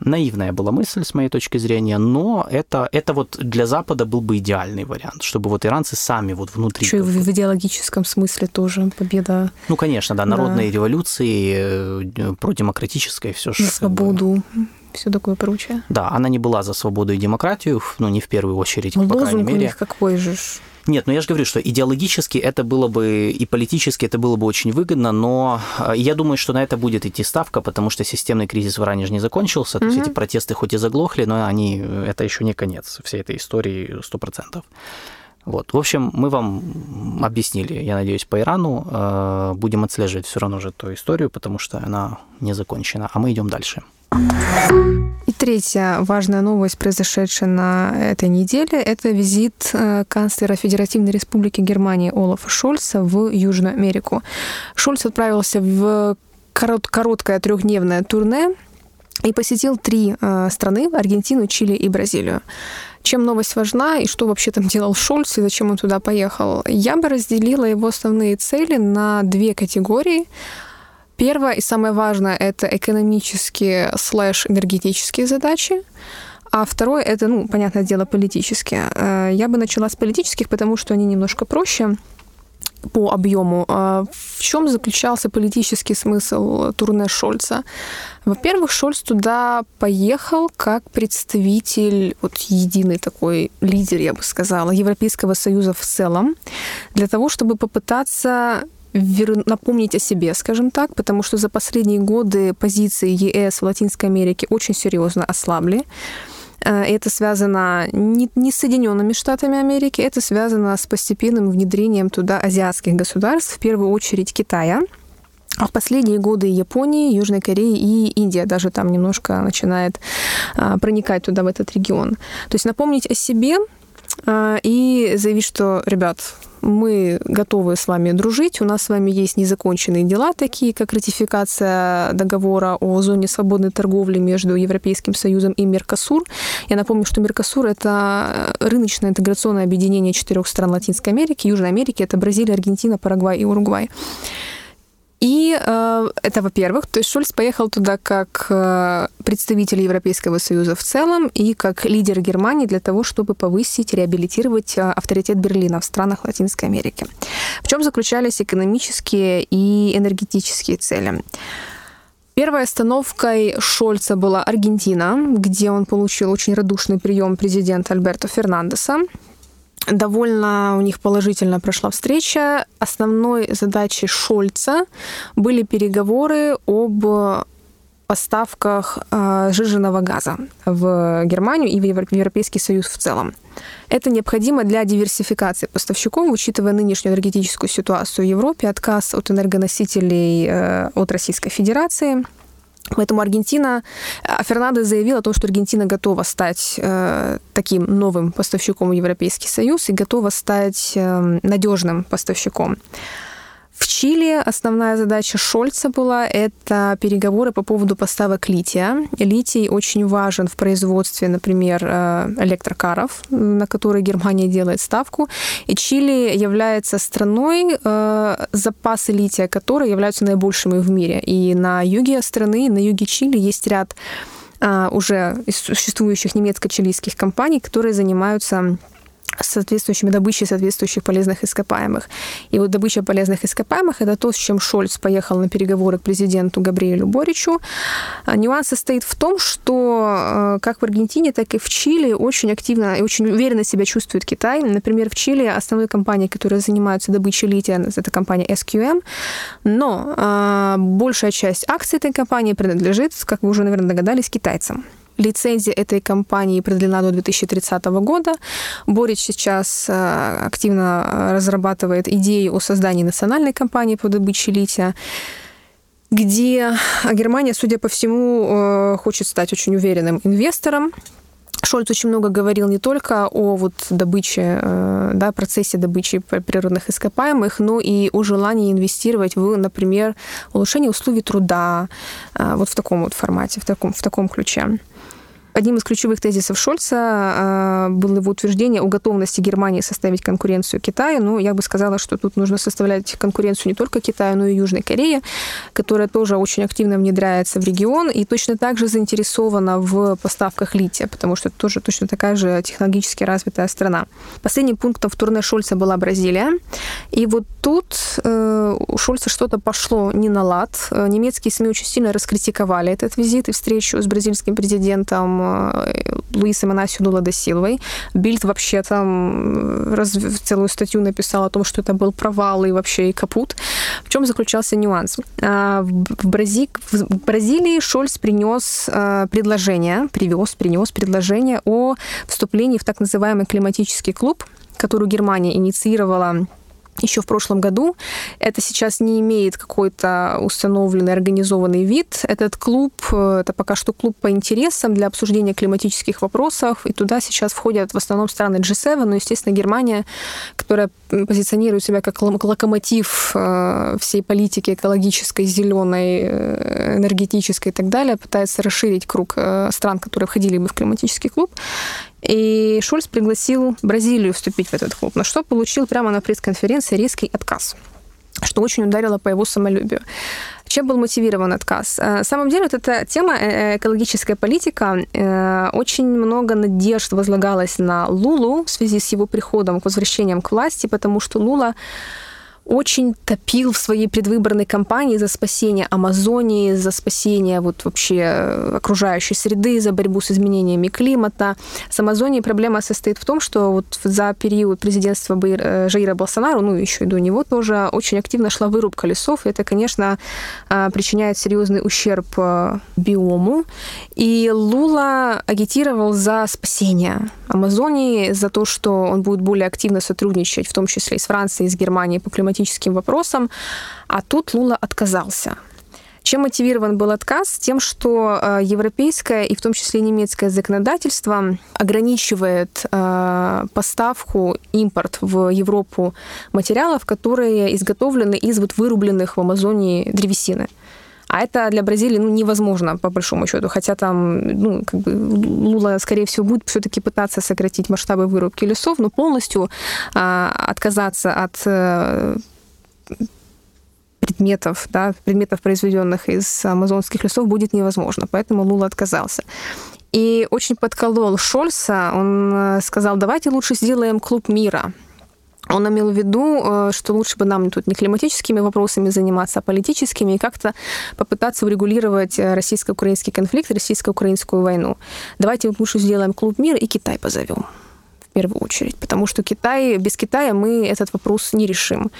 Наивная была мысль, с моей точки зрения, но это, это вот для Запада был бы идеальный вариант, чтобы вот иранцы сами вот внутри... Еще и в, в идеологическом смысле тоже победа. Ну, конечно, да, народные да. революции, э, продемократическая, все что... За свободу, все такое прочее. Да, она не была за свободу и демократию, ну, не в первую очередь, Но по крайней мере. у них какой же нет, но я же говорю, что идеологически это было бы и политически это было бы очень выгодно, но э, я думаю, что на это будет идти ставка, потому что системный кризис в Иране же не закончился, то есть эти протесты хоть и заглохли, но они это еще не конец всей этой истории 100%. Вот. В общем, мы вам объяснили, я надеюсь, по Ирану. Э, будем отслеживать все равно же эту историю, потому что она не закончена. А мы идем дальше. И третья важная новость, произошедшая на этой неделе, это визит э, канцлера Федеративной Республики Германии Олафа Шольца в Южную Америку. Шольц отправился в корот короткое трехдневное турне и посетил три э, страны – Аргентину, Чили и Бразилию. Чем новость важна и что вообще там делал Шольц и зачем он туда поехал? Я бы разделила его основные цели на две категории – Первое и самое важное — это экономические слэш-энергетические задачи. А второе — это, ну, понятное дело, политические. Э, я бы начала с политических, потому что они немножко проще по объему. А в чем заключался политический смысл турне Шольца? Во-первых, Шольц туда поехал как представитель, вот единый такой лидер, я бы сказала, Европейского Союза в целом, для того, чтобы попытаться напомнить о себе, скажем так, потому что за последние годы позиции ЕС в Латинской Америке очень серьезно ослабли. Э, это связано не, с Соединенными Штатами Америки, это связано с постепенным внедрением туда азиатских государств, в первую очередь Китая. А в последние годы Японии, Южной Кореи и Индия даже там немножко начинает а, проникать туда, в этот регион. То есть напомнить о себе и заявить, что, ребят, мы готовы с вами дружить, у нас с вами есть незаконченные дела, такие как ратификация договора о зоне свободной торговли между Европейским Союзом и Меркосур. Я напомню, что Меркосур — это рыночное интеграционное объединение четырех стран Латинской Америки, Южной Америки, это Бразилия, Аргентина, Парагвай и Уругвай. И э, это, во-первых, то есть Шольц поехал туда как э, представитель Европейского Союза в целом и как лидер Германии для того, чтобы повысить, реабилитировать э, авторитет Берлина в странах Латинской Америки. В чем заключались экономические и энергетические цели? Первой остановкой Шольца была Аргентина, где он получил очень радушный прием президента Альберто Фернандеса. Довольно у них положительно прошла встреча. Основной задачей Шольца были переговоры об поставках э, жиженного газа в Германию и в Европейский Союз в целом. Это необходимо для диверсификации поставщиков, учитывая нынешнюю энергетическую ситуацию в Европе, отказ от энергоносителей э, от Российской Федерации – Поэтому Аргентина, а Фернандо заявил о том, что Аргентина готова стать э, таким новым поставщиком в Европейский Союз и готова стать э, надежным поставщиком. В Чили основная задача Шольца была это переговоры по поводу поставок лития. Литий очень важен в производстве, например, э, электрокаров, на которые Германия делает ставку. И Чили является страной, э, запасы лития которой являются наибольшими в мире. И на юге страны, на юге Чили есть ряд э, уже существующих немецко-чилийских компаний, которые занимаются соответствующими добычей соответствующих полезных ископаемых. И вот добыча полезных ископаемых – это то, с чем Шольц поехал на переговоры к президенту Габриэлю Боричу. А нюанс состоит в том, что э, как в Аргентине, так и в Чили очень активно и очень уверенно себя чувствует Китай. Например, в Чили основной компанией, которая занимается добычей лития, это компания SQM, но э, большая часть акций этой компании принадлежит, как вы уже, наверное, догадались, китайцам. Лицензия этой компании продлена до 2030 года. Борич сейчас э, активно разрабатывает идеи о создании национальной компании по добыче лития где Германия, судя по всему, э, хочет стать очень уверенным инвестором. Шольц очень много говорил не только о вот добыче, э, да, процессе добычи природных ископаемых, но и о желании инвестировать в, например, улучшение условий труда, вот в таком вот формате, в таком, в таком ключе. Одним из ключевых тезисов Шольца а, было его утверждение о готовности Германии составить конкуренцию Китаю. Но я бы сказала, что тут нужно составлять конкуренцию не только Китаю, но и Южной Корее, которая тоже очень активно внедряется в регион и точно так же заинтересована в поставках лития, потому что это тоже точно такая же технологически развитая страна. Последним пунктом в турне Шольца была Бразилия. И вот тут э, у Шольца что-то пошло не на лад. Э, немецкие СМИ очень сильно раскритиковали этот визит и встречу с бразильским президентом Э, Луисой Манасио Дула де Силвой. Бильд вообще там раз, целую статью написал о том, что это был провал и вообще и капут. В чем заключался нюанс? А, в, Брази... в Бразилии Шольц принес э, предложение, привез, принес предложение о вступлении в так называемый климатический клуб, который Германия инициировала еще в прошлом году. Это сейчас не имеет какой-то установленный, организованный вид. Этот клуб, э, это пока что клуб по интересам для обсуждения климатических вопросов, и туда сейчас входят в основном страны G7, но, естественно, Германия, которая позиционирует себя как локомотив э, всей политики экологической, зеленой, э, энергетической и так далее, пытается расширить круг стран, которые входили бы в климатический клуб. И Шульц пригласил Бразилию вступить в этот клуб, на что получил прямо на пресс-конференции резкий отказ что очень ударило по его самолюбию. Чем был мотивирован отказ? Э, на самом деле, вот эта тема э, экологическая политика, очень много надежд возлагалось на Лулу в связи с его приходом, к возвращением к власти, потому что Лула очень топил в своей предвыборной кампании за спасение Амазонии, за спасение вот вообще э, окружающей среды, за борьбу с изменениями климата. С Амазонией проблема состоит в том, что вот за период президентства э, Жаира Болсонару, ну еще и до него тоже, очень активно шла вырубка лесов, и это, конечно, э, причиняет серьезный ущерб биому. И Лула агитировал за спасение Амазонии, за то, что он будет более активно сотрудничать, в том числе и с Францией, и с Германией по климатическим климатическим вопросам, а тут Лула отказался. Чем мотивирован был отказ? Тем, что э, европейское и в том числе немецкое законодательство ограничивает э, поставку, импорт в Европу материалов, которые изготовлены из вот вырубленных в Амазонии древесины. А это для Бразилии ну, невозможно, по большому счету. Хотя там, ну, как бы Лула, скорее всего, будет все-таки пытаться сократить масштабы вырубки лесов, но полностью а, отказаться от а, предметов, да, предметов, произведенных из амазонских лесов, будет невозможно. Поэтому Лула отказался. И очень подколол Шольца. Он э, сказал, давайте лучше сделаем клуб мира. Он имел в виду, э, что лучше бы нам тут не климатическими вопросами заниматься, а политическими, и как-то попытаться урегулировать э, российско-украинский конфликт, российско-украинскую войну. Давайте лучше сделаем клуб мира и Китай позовем в первую очередь, потому что Китай, без Китая мы этот вопрос не решим.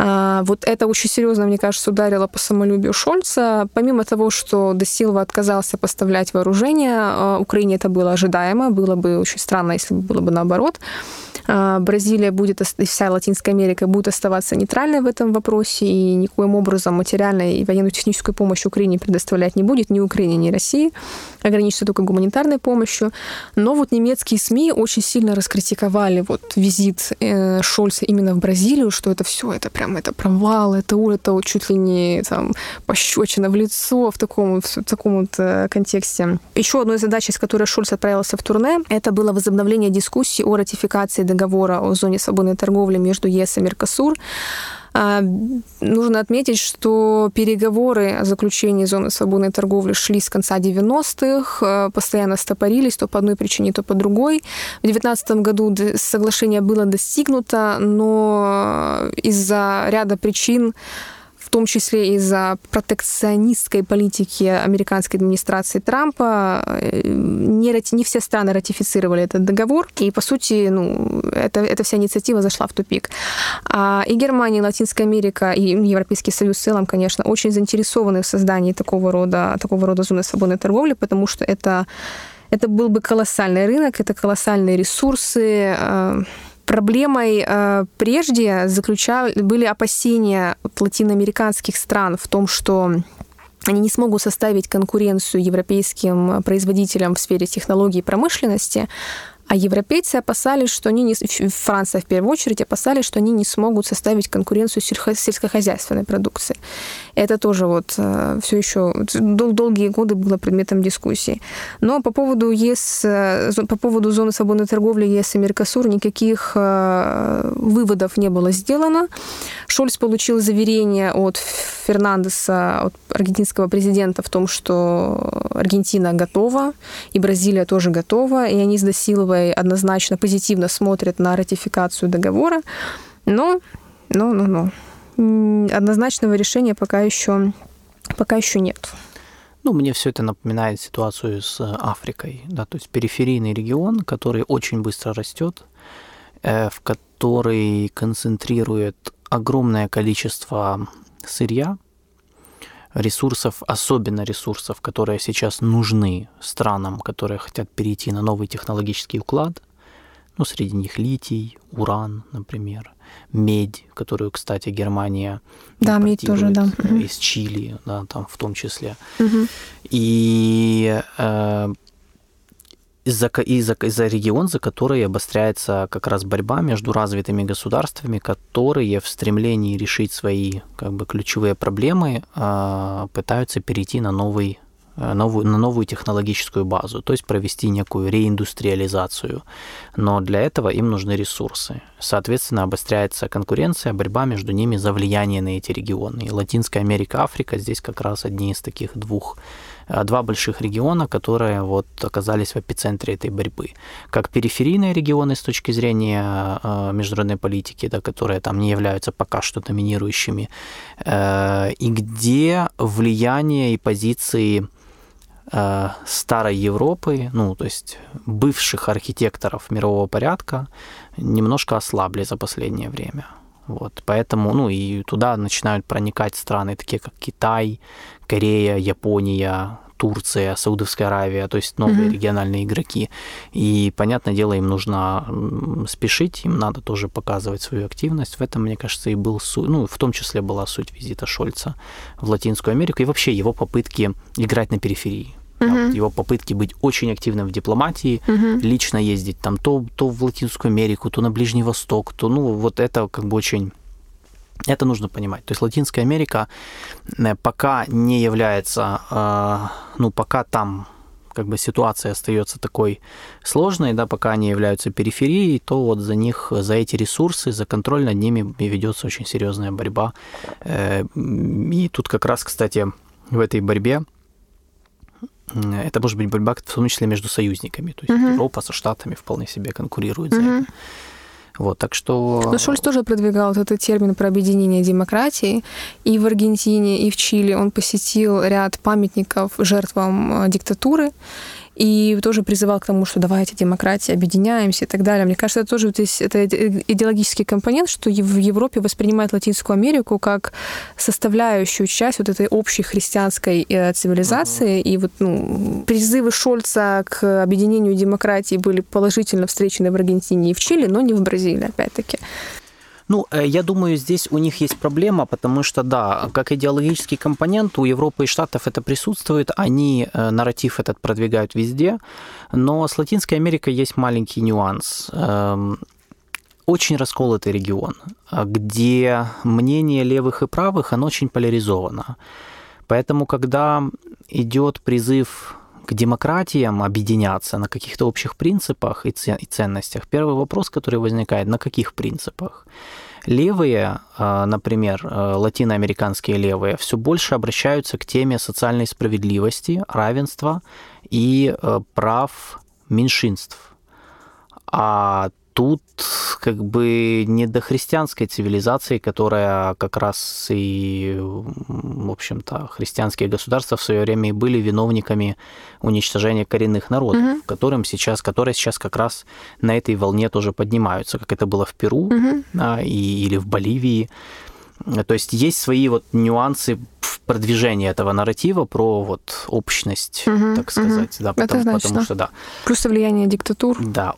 А, вот это очень серьезно, мне кажется, ударило по самолюбию Шольца. Помимо того, что Досилва отказался поставлять вооружение, а, Украине это было ожидаемо, было бы очень странно, если бы было бы наоборот. А, Бразилия будет, и вся Латинская Америка будет оставаться нейтральной в этом вопросе и никоим образом материальной и военную техническую помощь Украине предоставлять не будет ни Украине, ни России, ограничится только гуманитарной помощью. Но вот немецкие СМИ очень сильно раскритиковали вот визит э, Шольца именно в Бразилию, что это все, это прям это провал, это, это чуть ли не там пощечина в лицо в таком, в таком вот э, контексте. Еще одной задачей, с которой Шольц отправился в турне, это было возобновление дискуссий о ратификации договора о зоне свободной торговли между ЕС и Меркосур. А, нужно отметить, что переговоры о заключении зоны свободной торговли шли с конца 90-х, а, постоянно стопорились то по одной причине, то по другой. В 2019 году соглашение было достигнуто, но из-за ряда причин в том числе из-за протекционистской политики американской администрации Трампа, э, не, не все страны ратифицировали этот договор, и, по сути, ну, это, эта вся инициатива зашла в тупик. А и Германия, и Латинская Америка, и Европейский Союз в целом, конечно, очень заинтересованы в создании такого рода, такого рода зоны свободной торговли, потому что это, это был бы колоссальный рынок, это колоссальные ресурсы, э, Проблемой э, прежде заключали, были опасения латиноамериканских стран в том, что они не смогут составить конкуренцию европейским производителям в сфере технологий и промышленности, а европейцы опасались, что они не... Франция в первую очередь опасались, что они не смогут составить конкуренцию сельскохозяйственной продукции. Это тоже вот э, все еще дол- долгие годы было предметом дискуссий. Но по поводу ЕС, э, по поводу зоны свободной торговли ЕС и Меркосур никаких э, выводов не было сделано. Шольц получил заверение от Фернандеса, от аргентинского президента в том, что Аргентина готова, и Бразилия тоже готова, и они с Досиловой однозначно позитивно смотрят на ратификацию договора. Но, но, но, но однозначного решения пока еще, пока еще нет. Ну, мне все это напоминает ситуацию с Африкой, да, то есть периферийный регион, который очень быстро растет, э, в который концентрирует огромное количество сырья, ресурсов, особенно ресурсов, которые сейчас нужны странам, которые хотят перейти на новый технологический уклад. Ну, среди них литий, уран, например, медь, которую, кстати, Германия да, медь тоже, да. из Чили, да, там в том числе. Угу. И э, из-за из из регион, за который обостряется как раз борьба между развитыми государствами, которые в стремлении решить свои как бы ключевые проблемы а, пытаются перейти на новый Э, новую, на новую технологическую базу, то есть провести некую реиндустриализацию. Но для этого им нужны ресурсы. Соответственно, обостряется конкуренция, борьба между ними за влияние на эти регионы. И Латинская Америка, Африка здесь как раз одни из таких двух два больших региона, которые вот оказались в эпицентре этой борьбы. Как периферийные регионы с точки зрения э, международной политики, да, которые там не являются пока что доминирующими, и где влияние и позиции Э, старой Европы, ну, то есть бывших архитекторов мирового порядка, немножко ослабли за последнее время. Вот, поэтому, ну, и туда начинают проникать страны, такие как Китай, Корея, Япония, Турция, Саудовская Аравия, то есть новые mm-hmm. региональные игроки. И, понятное дело, им нужно спешить, им надо тоже показывать свою активность. В этом, мне кажется, и был суть, ну, в том числе была суть визита Шольца в Латинскую Америку и вообще его попытки играть на периферии. Uh-huh. Его попытки быть очень активным в дипломатии, uh-huh. лично ездить там то, то в Латинскую Америку, то на Ближний Восток, то, ну, вот это как бы очень... Это нужно понимать. То есть Латинская Америка э, пока не является, э, ну, пока там как бы ситуация остается такой сложной, да, пока они являются периферией, то вот за них, за эти ресурсы, за контроль над ними ведется очень серьезная борьба. Э, и тут как раз, кстати, в этой борьбе это может быть борьба в том числе между союзниками. То есть uh-huh. Европа со Штатами вполне себе конкурирует за это. Вот, так что... Но Шольц тоже продвигал вот этот термин про объединение демократии. И в Аргентине, и в Чили он посетил ряд памятников жертвам э, диктатуры и тоже призывал к тому, что давайте демократия, объединяемся и так далее. Мне кажется, это тоже здесь это идеологический компонент, что в Европе воспринимают Латинскую Америку как составляющую часть вот этой общей христианской э, цивилизации. Uh-huh. И вот ну, призывы Шольца к объединению демократии были положительно встречены в Аргентине и в Чили, но не в Бразилии, опять-таки. Ну, э, я думаю, здесь у них есть проблема, потому что, да, как идеологический компонент у Европы и Штатов это присутствует, они э, нарратив этот продвигают везде, но с Латинской Америкой есть маленький нюанс эм, очень расколотый регион, где мнение левых и правых, оно очень поляризовано. Поэтому, когда идет призыв к демократиям объединяться на каких-то общих принципах и ценностях, первый вопрос, который возникает, на каких принципах? Левые, а, например, а, латиноамериканские левые, все больше обращаются к теме социальной справедливости, равенства и а, прав меньшинств. А тут как бы не до христианской цивилизации, которая как раз и, в общем-то, христианские государства в свое время и были виновниками уничтожения коренных народов, угу. которым сейчас, которые сейчас как раз на этой волне тоже поднимаются, как это было в Перу угу. да, и, или в Боливии. То есть есть свои вот нюансы в продвижении этого нарратива про вот общность, угу, так сказать, угу. да, потому, Это потому что да. Плюс влияние диктатур. Да,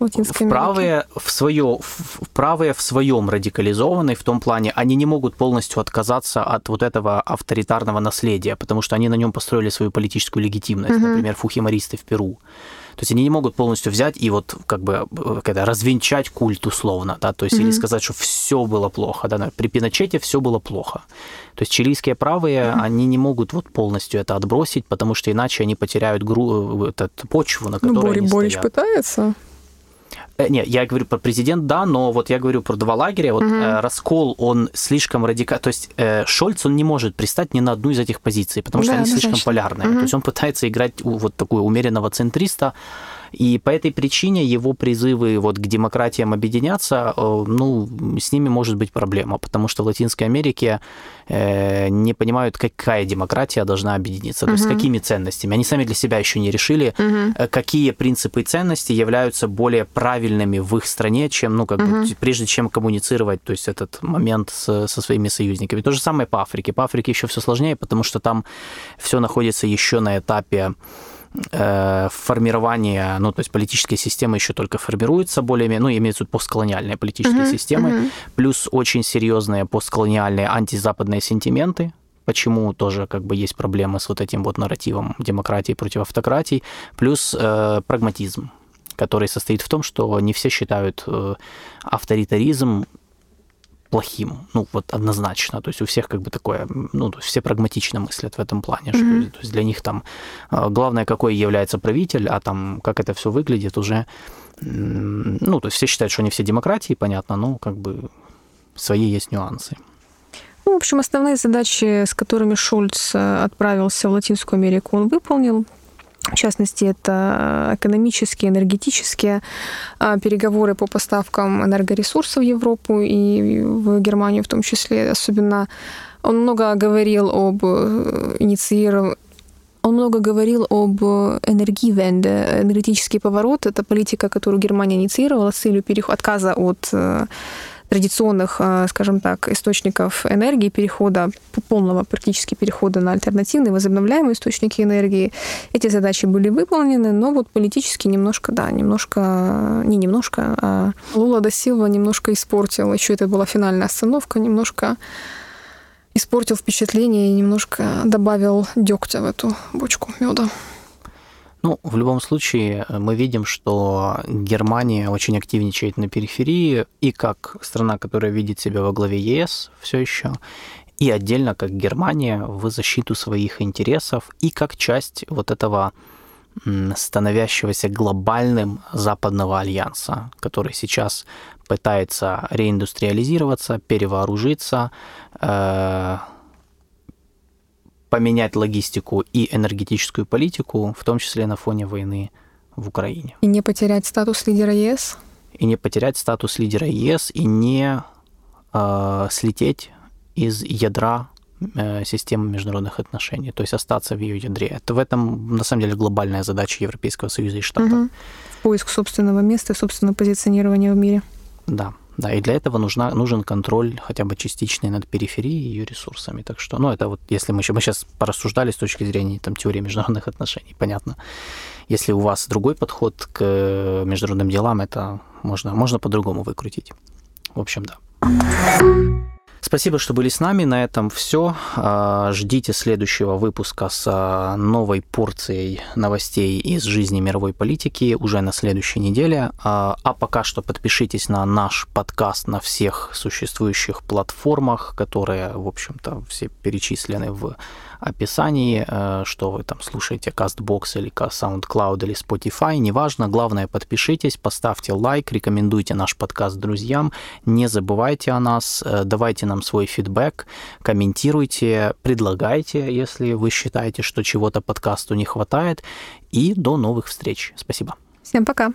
правые в свое в правые в своем радикализованные в том плане они не могут полностью отказаться от вот этого авторитарного наследия, потому что они на нем построили свою политическую легитимность, угу. например, фухимористы в Перу. То есть они не могут полностью взять и вот как бы когда развенчать культ условно, да, то есть mm-hmm. или сказать, что все было плохо, да, при Пиночете все было плохо. То есть чилийские правые, mm-hmm. они не могут вот полностью это отбросить, потому что иначе они потеряют гру... этот почву, на ну, которой ну, Бори они Борич стоят. пытается. Э, нет, я говорю про президент, да, но вот я говорю про два лагеря. Вот угу. э, раскол, он слишком радикальный. То есть э, Шольц, он не может пристать ни на одну из этих позиций, потому что да, они слишком полярные. Угу. То есть он пытается играть вот такую умеренного центриста, и по этой причине его призывы вот к демократиям объединяться, э, ну, с ними может быть проблема, потому что в Латинской Америке э, не понимают, какая демократия должна объединиться, то uh-huh. есть какими ценностями. Они сами для себя еще не решили, uh-huh. какие принципы и ценности являются более правильными в их стране, чем, ну, как uh-huh. бы, прежде чем коммуницировать, то есть этот момент с, со своими союзниками. То же самое по Африке. По Африке еще все сложнее, потому что там все находится еще на этапе формирование, ну, то есть политическая система еще только формируется более-менее, ну, имеется в виду постколониальные политические uh-huh, системы, uh-huh. плюс очень серьезные постколониальные антизападные сентименты, почему тоже как бы есть проблемы с вот этим вот нарративом демократии против автократии, плюс э, прагматизм, который состоит в том, что не все считают э, авторитаризм плохим, ну вот однозначно. То есть у всех как бы такое, ну то есть все прагматично мыслят в этом плане, mm-hmm. что то есть для них там главное какой является правитель, а там как это все выглядит уже, ну то есть все считают, что они все демократии, понятно, но как бы свои есть нюансы. Ну, в общем, основные задачи, с которыми Шольц э, отправился в Латинскую Америку, он выполнил. В частности, это экономические, энергетические а, переговоры по поставкам энергоресурсов в Европу и в Германию в том числе. Особенно он много говорил об э, инициировании он много говорил об энергивенде. Энергетический поворот — это политика, которую Германия инициировала с целью перехода, отказа от э, традиционных, э, скажем так, источников энергии, перехода, полного практически перехода на альтернативные, возобновляемые источники энергии. Эти задачи были выполнены, но вот политически немножко, да, немножко, не немножко, а Лула да Силва немножко испортил, еще это была финальная остановка, немножко испортил впечатление и немножко добавил дегтя в эту бочку меда. Ну, в любом случае, э, мы видим, что Германия очень активничает на периферии, и как страна, которая видит себя во главе ЕС все еще, и отдельно как Германия в защиту своих интересов, и как часть вот этого становящегося глобальным западного альянса, который сейчас пытается реиндустриализироваться, перевооружиться, э, поменять логистику и энергетическую политику, в том числе на фоне войны в Украине. И не потерять статус лидера ЕС? И не потерять статус лидера ЕС, и не э, слететь из ядра э, системы международных отношений, то есть остаться в ее ядре. Это в этом, на самом деле, глобальная задача Европейского Союза и Штатов. Угу. Поиск собственного места, собственного позиционирования в мире. Да. Да, и для этого нужна, нужен контроль хотя бы частичный над периферией и ее ресурсами. Так что, ну, это вот, если мы, мы сейчас порассуждали с точки зрения там, теории международных отношений, понятно. Если у вас другой подход к международным делам, это можно, можно по-другому выкрутить. В общем, да. Спасибо, что были с нами. На этом все. А, ждите следующего выпуска с а, новой порцией новостей из жизни мировой политики уже на следующей неделе. А, а пока что подпишитесь на наш подкаст на всех существующих платформах, которые, в общем-то, все перечислены в описании, э, что вы там слушаете CastBox или SoundCloud или Spotify, неважно. Главное, подпишитесь, поставьте лайк, рекомендуйте наш подкаст друзьям, не забывайте о нас, э, давайте нам свой фидбэк, комментируйте, предлагайте, если вы считаете, что чего-то подкасту не хватает. И до новых встреч. Спасибо. Всем пока.